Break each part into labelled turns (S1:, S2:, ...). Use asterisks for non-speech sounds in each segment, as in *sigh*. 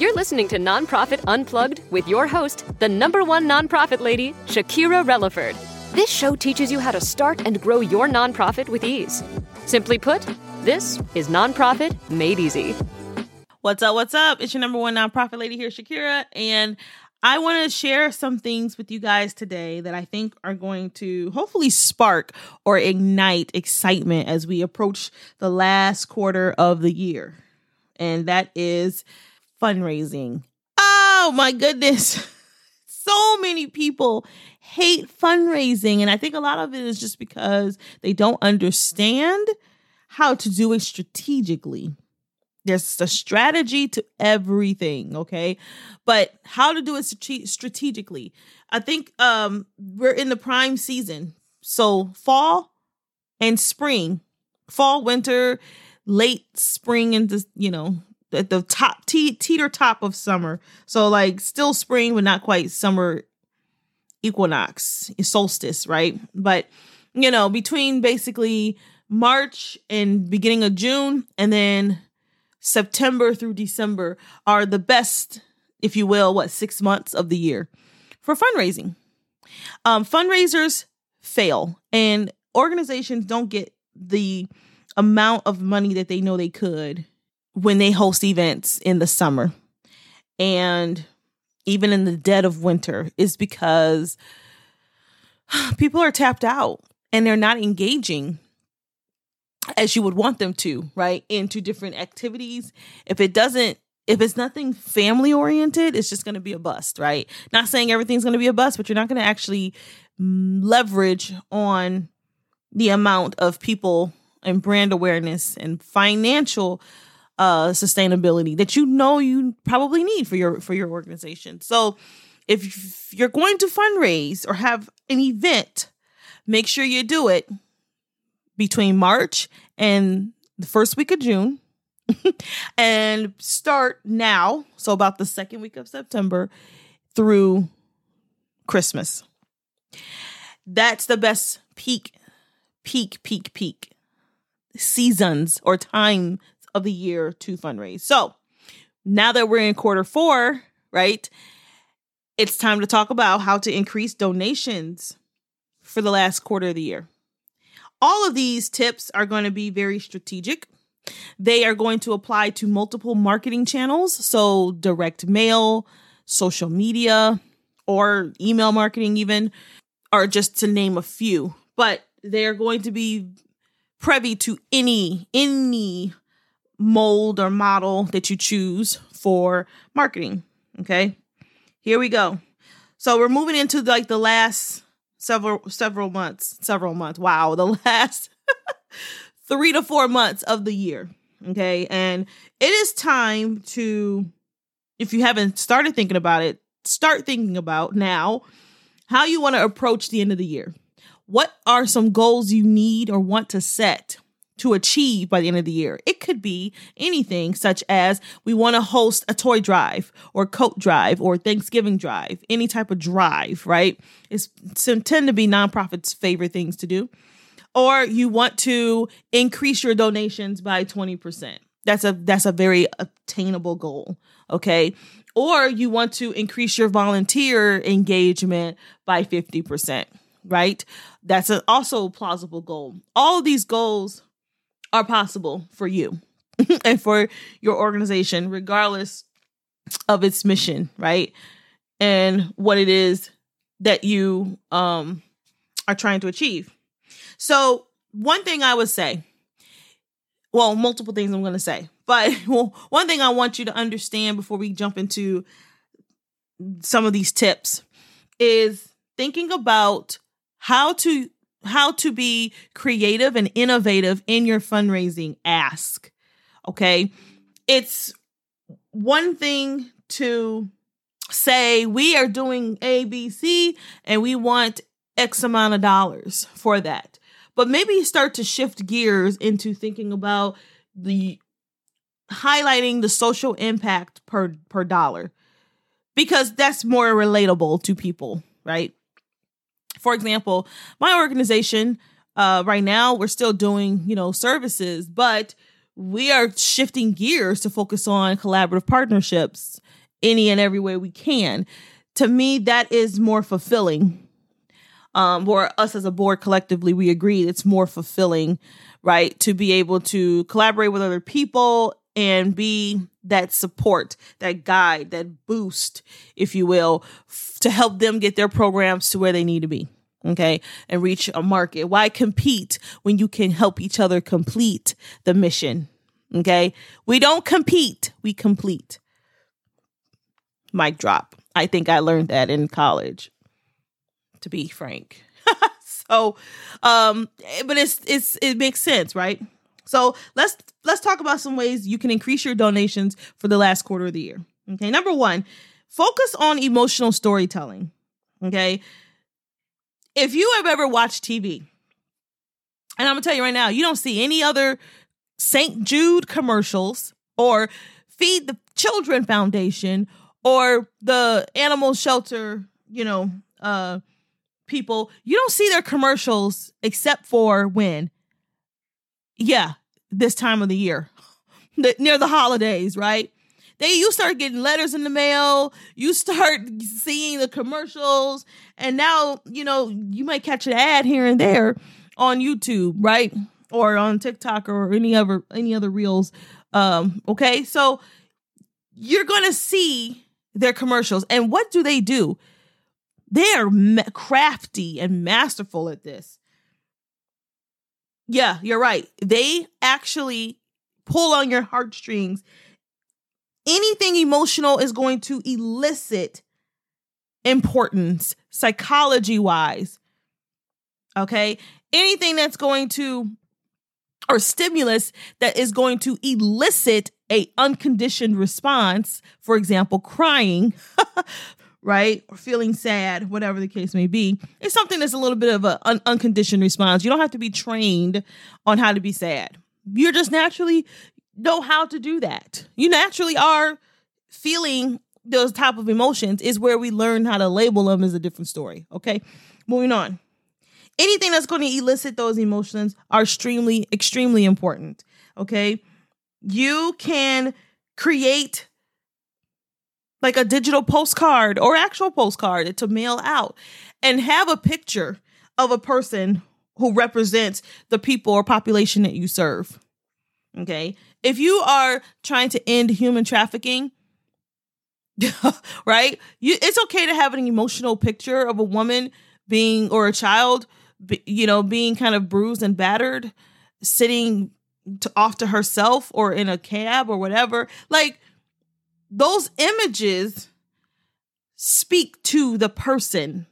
S1: You're listening to Nonprofit Unplugged with your host, the number one nonprofit lady, Shakira Relaford. This show teaches you how to start and grow your nonprofit with ease. Simply put, this is Nonprofit Made Easy.
S2: What's up? What's up? It's your number one nonprofit lady here, Shakira, and I want to share some things with you guys today that I think are going to hopefully spark or ignite excitement as we approach the last quarter of the year. And that is fundraising. Oh my goodness. *laughs* So many people hate fundraising. And I think a lot of it is just because they don't understand how to do it strategically. There's a strategy to everything, okay? But how to do it strategically. I think um we're in the prime season. So fall and spring, fall, winter, late spring into, you know, at the top te- teeter top of summer. So like still spring, but not quite summer equinox, solstice, right? But you know, between basically March and beginning of June, and then September through December are the best, if you will, what six months of the year for fundraising. Um, fundraisers fail, and organizations don't get the amount of money that they know they could when they host events in the summer and even in the dead of winter is because *sighs* people are tapped out and they're not engaging as you would want them to, right? Into different activities. If it doesn't if it's nothing family oriented, it's just going to be a bust, right? Not saying everything's going to be a bust, but you're not going to actually mm, leverage on the amount of people and brand awareness and financial uh, sustainability that you know you probably need for your for your organization. So if you're going to fundraise or have an event, make sure you do it between March and the first week of June *laughs* and start now, so about the second week of September through Christmas. That's the best peak, peak, peak, peak seasons or time of the year to fundraise. So now that we're in quarter four, right, it's time to talk about how to increase donations for the last quarter of the year. All of these tips are going to be very strategic. They are going to apply to multiple marketing channels, so direct mail, social media, or email marketing, even, or just to name a few. But they are going to be privy to any any mold or model that you choose for marketing. Okay. Here we go. So we're moving into like the last several several months, several months. Wow, the *laughs* last 3 to 4 months of the year. Okay? And it is time to if you haven't started thinking about it, start thinking about now how you want to approach the end of the year. What are some goals you need or want to set to achieve by the end of the year. It could be anything such as we want to host a toy drive or coat drive or Thanksgiving drive, any type of drive, right? It's, tend to be nonprofits' favorite things to do. Or you want to increase your donations by 20%. That's a that's a very attainable goal, okay? Or you want to increase your volunteer engagement by 50%, right? That's a, also a plausible goal. All these goals are possible for you *laughs* and for your organization, regardless of its mission, right? And what it is that you um are trying to achieve. So, one thing I would say, well, multiple things I'm going to say, *laughs* but well, one thing I want you to understand before we jump into some of these tips is thinking about how to how to be creative and innovative in your fundraising ask. Okay. It's one thing to say, we are doing ABC and we want X amount of dollars for that. But maybe start to shift gears into thinking about the highlighting the social impact per per dollar because that's more relatable to people, right? For example, my organization, uh, right now, we're still doing, you know, services, but we are shifting gears to focus on collaborative partnerships any and every way we can. To me, that is more fulfilling. Um, or us as a board collectively, we agreed it's more fulfilling, right? To be able to collaborate with other people and be that support, that guide, that boost, if you will, f- to help them get their programs to where they need to be. Okay. And reach a market. Why compete when you can help each other complete the mission? Okay. We don't compete, we complete. Mic drop. I think I learned that in college, to be frank. *laughs* so, um, but it's, it's, it makes sense, right? So let's let's talk about some ways you can increase your donations for the last quarter of the year. Okay, number one, focus on emotional storytelling. Okay, if you have ever watched TV, and I'm gonna tell you right now, you don't see any other St. Jude commercials or Feed the Children Foundation or the animal shelter, you know, uh people, you don't see their commercials except for when yeah, this time of the year, *laughs* near the holidays, right? They you start getting letters in the mail, you start *laughs* seeing the commercials, and now you know you might catch an ad here and there on YouTube, right? Or on TikTok or any other any other reels. Um, okay, so you're gonna see their commercials, and what do they do? They are crafty and masterful at this. Yeah, you're right. They actually pull on your heartstrings. Anything emotional is going to elicit importance psychology wise. Okay? Anything that's going to or stimulus that is going to elicit a unconditioned response, for example, crying, *laughs* right? Or feeling sad, whatever the case may be. It's something that's a little bit of an un- unconditioned response. You don't have to be trained on how to be sad. You're just naturally know how to do that. You naturally are feeling those type of emotions is where we learn how to label them is a different story. Okay. Moving on. Anything that's going to elicit those emotions are extremely, extremely important. Okay. You can create like a digital postcard or actual postcard to mail out and have a picture of a person who represents the people or population that you serve. Okay. If you are trying to end human trafficking, *laughs* right? You, it's okay to have an emotional picture of a woman being or a child, you know, being kind of bruised and battered, sitting to, off to herself or in a cab or whatever. Like those images speak to the person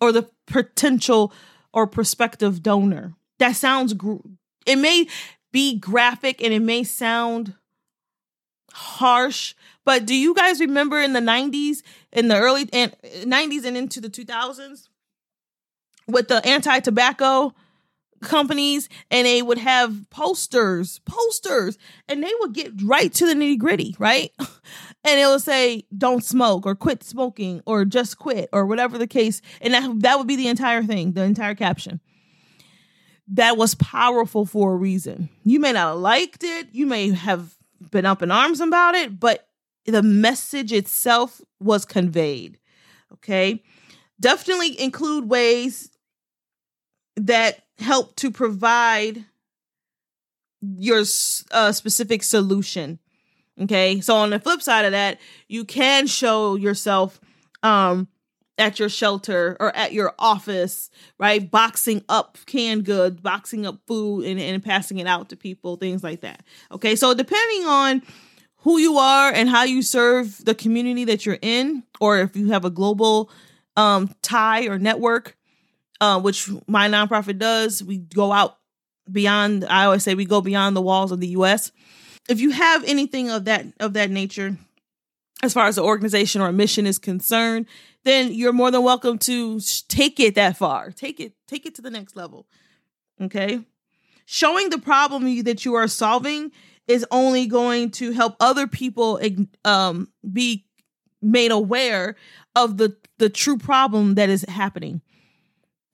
S2: or the potential or prospective donor. That sounds, gr- it may be graphic and it may sound harsh, but do you guys remember in the 90s, in the early and 90s and into the 2000s with the anti tobacco companies and they would have posters, posters, and they would get right to the nitty gritty, right? *laughs* And it would say, don't smoke or quit smoking or just quit or whatever the case. And that, that would be the entire thing, the entire caption. That was powerful for a reason. You may not have liked it, you may have been up in arms about it, but the message itself was conveyed. Okay. Definitely include ways that help to provide your uh, specific solution. Okay. So on the flip side of that, you can show yourself um at your shelter or at your office, right? Boxing up canned goods, boxing up food and, and passing it out to people, things like that. Okay. So depending on who you are and how you serve the community that you're in, or if you have a global um tie or network, uh, which my nonprofit does. We go out beyond. I always say we go beyond the walls of the U.S. If you have anything of that of that nature, as far as the organization or mission is concerned, then you're more than welcome to take it that far. Take it, take it to the next level. Okay, showing the problem that you are solving is only going to help other people um, be made aware of the the true problem that is happening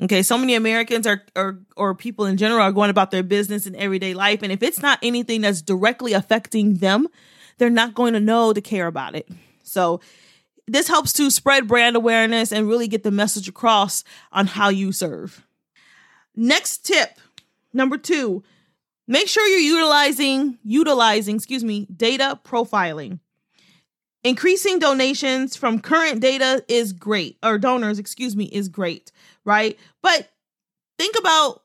S2: Okay, so many Americans are or or people in general are going about their business and everyday life and if it's not anything that's directly affecting them, they're not going to know to care about it. So this helps to spread brand awareness and really get the message across on how you serve. Next tip, number 2, make sure you're utilizing utilizing, excuse me, data profiling. Increasing donations from current data is great, or donors, excuse me, is great, right? But think about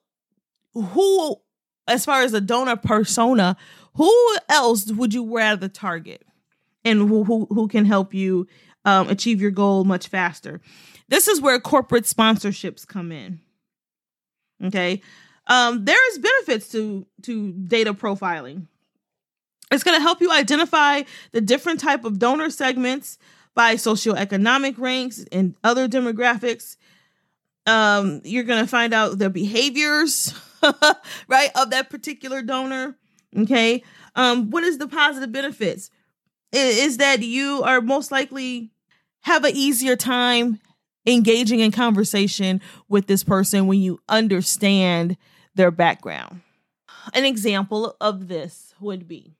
S2: who, as far as a donor persona, who else would you rather target and who, who, who can help you um, achieve your goal much faster? This is where corporate sponsorships come in. Okay. Um, there is benefits to to data profiling. It's going to help you identify the different type of donor segments by socioeconomic ranks and other demographics. Um, you're going to find out the behaviors, *laughs* right, of that particular donor. Okay. Um, what is the positive benefits? Is that you are most likely have an easier time engaging in conversation with this person when you understand their background. An example of this would be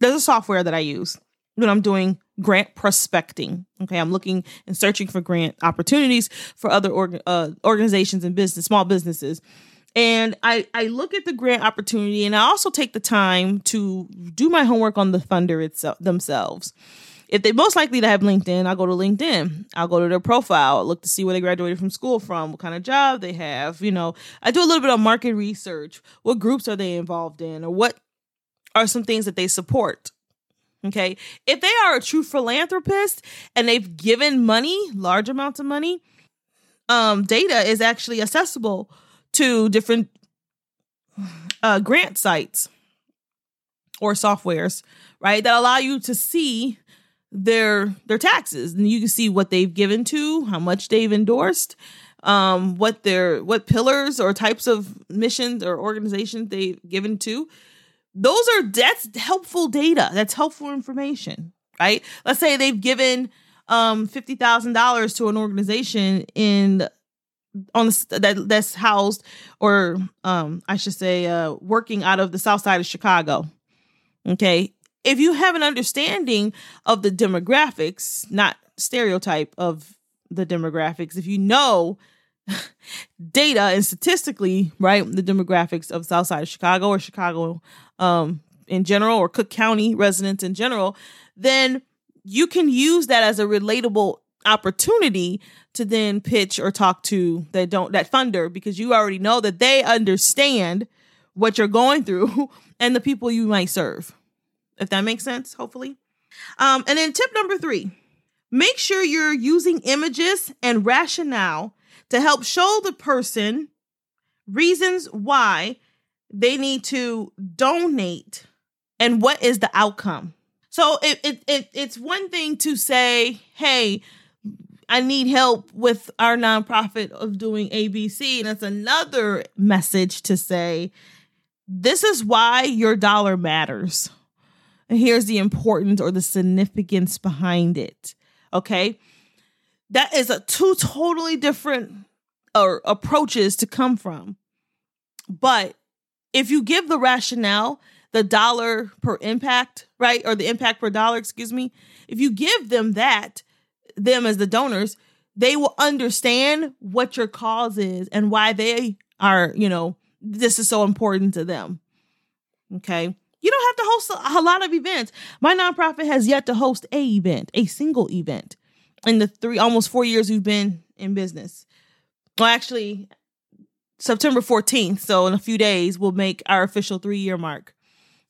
S2: there's a software that I use when I'm doing grant prospecting. Okay, I'm looking and searching for grant opportunities for other uh, organizations and business, small businesses. And I, I look at the grant opportunity and I also take the time to do my homework on the funder itself themselves. If they most likely to have LinkedIn, I'll go to LinkedIn. I'll go to their profile, look to see where they graduated from school from, what kind of job they have. You know, I do a little bit of market research. What groups are they involved in, or what are some things that they support. Okay. If they are a true philanthropist and they've given money, large amounts of money, um, data is actually accessible to different uh, grant sites or softwares, right? That allow you to see their their taxes and you can see what they've given to, how much they've endorsed, um, what their what pillars or types of missions or organizations they've given to those are that's helpful data. That's helpful information, right? Let's say they've given um fifty thousand dollars to an organization in on the, that that's housed or um I should say uh working out of the south side of Chicago. Okay. If you have an understanding of the demographics, not stereotype of the demographics, if you know data and statistically, right, the demographics of South Side of Chicago or Chicago um, in general or Cook County residents in general, then you can use that as a relatable opportunity to then pitch or talk to that don't that funder because you already know that they understand what you're going through *laughs* and the people you might serve. If that makes sense, hopefully. Um, and then tip number three, make sure you're using images and rationale to help show the person reasons why they need to donate and what is the outcome. So it, it, it it's one thing to say, hey, I need help with our nonprofit of doing ABC. And it's another message to say, this is why your dollar matters. And here's the importance or the significance behind it. Okay that is a two totally different or approaches to come from. But if you give the rationale, the dollar per impact, right? Or the impact per dollar, excuse me, if you give them that, them as the donors, they will understand what your cause is and why they are, you know, this is so important to them. Okay. You don't have to host a, a lot of events. My nonprofit has yet to host a event, a single event in the three almost four years we've been in business. Well, actually, September 14th. So in a few days, we'll make our official three year mark,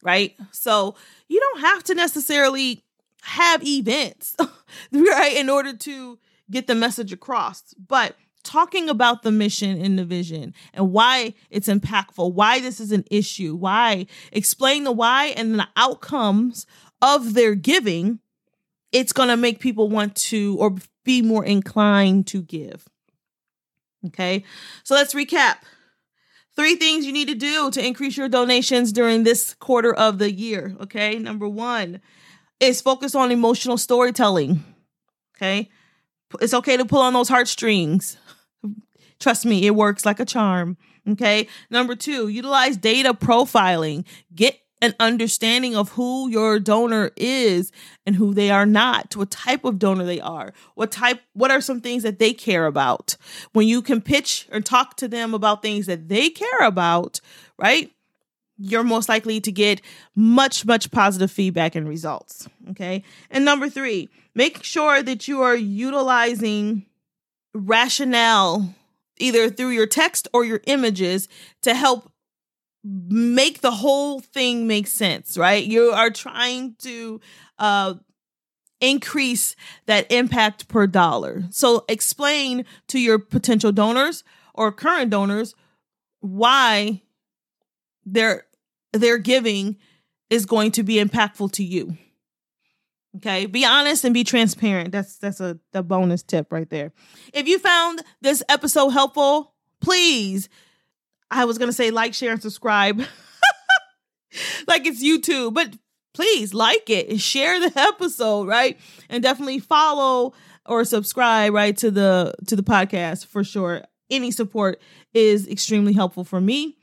S2: right? So you don't have to necessarily have events, *laughs* right, in order to get the message across. But talking about the mission and the vision and why it's impactful, why this is an issue, why explain the why and the outcomes of their giving it's going to make people want to or be more inclined to give. Okay, so let's recap. Three things you need to do to increase your donations during this quarter of the year. Okay, number one is focus on emotional storytelling. Okay, it's okay to pull on those heartstrings. *laughs* Trust me, it works like a charm. Okay. Number two, utilize data profiling. Get an understanding of who your donor is and who they are not, what type of donor they are, what type, what are some things that they care about. When you can pitch and talk to them about things that they care about, right? You're most likely to get much, much positive feedback and results. Okay. And number three, make sure that you are utilizing rationale either through your text or your images to help make the whole thing make sense, right? You are trying to uh, increase that impact per dollar. So explain to your potential donors or current donors why their their giving is going to be impactful to you. Okay, be honest and be transparent. That's that's a the bonus tip right there. If you found this episode helpful, please I was going to say like, share and subscribe. *laughs* like it's YouTube, but please like it and share the *laughs* episode, right? And definitely follow or subscribe right to the to the podcast for sure. Any support is extremely helpful for me.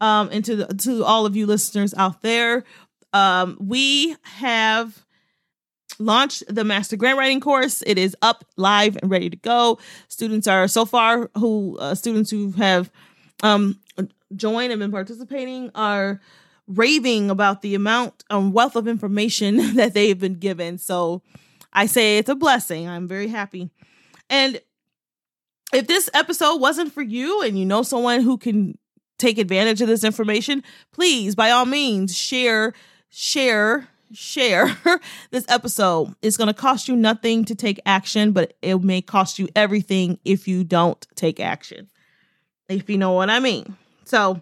S2: Um and to the, to all of you listeners out there. Um we have launched the master grant writing course. It is up live and ready to go. Students are so far who uh, students who have um, joined and been participating are raving about the amount and wealth of information *laughs* that they've been given. So I say it's a blessing. I'm very happy. And if this episode wasn't for you and you know someone who can take advantage of this information, please, by all means, share, share, share *laughs* this episode. It's going to cost you nothing to take action, but it may cost you everything if you don't take action if you know what I mean. So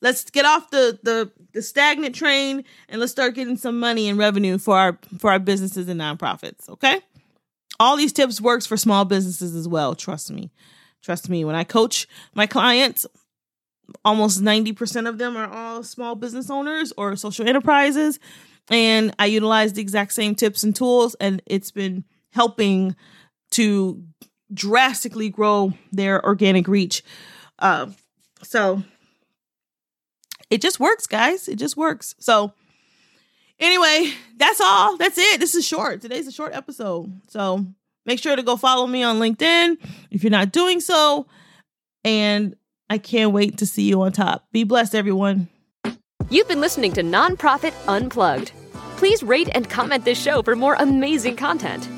S2: let's get off the the the stagnant train and let's start getting some money and revenue for our for our businesses and nonprofits. Okay. All these tips works for small businesses as well. Trust me. Trust me. When I coach my clients, almost 90% of them are all small business owners or social enterprises. And I utilize the exact same tips and tools, and it's been helping to drastically grow their organic reach uh, so it just works, guys. It just works. So anyway, that's all. That's it. This is short. Today's a short episode. So make sure to go follow me on LinkedIn if you're not doing so. And I can't wait to see you on top. Be blessed, everyone.
S1: You've been listening to Nonprofit Unplugged. Please rate and comment this show for more amazing content.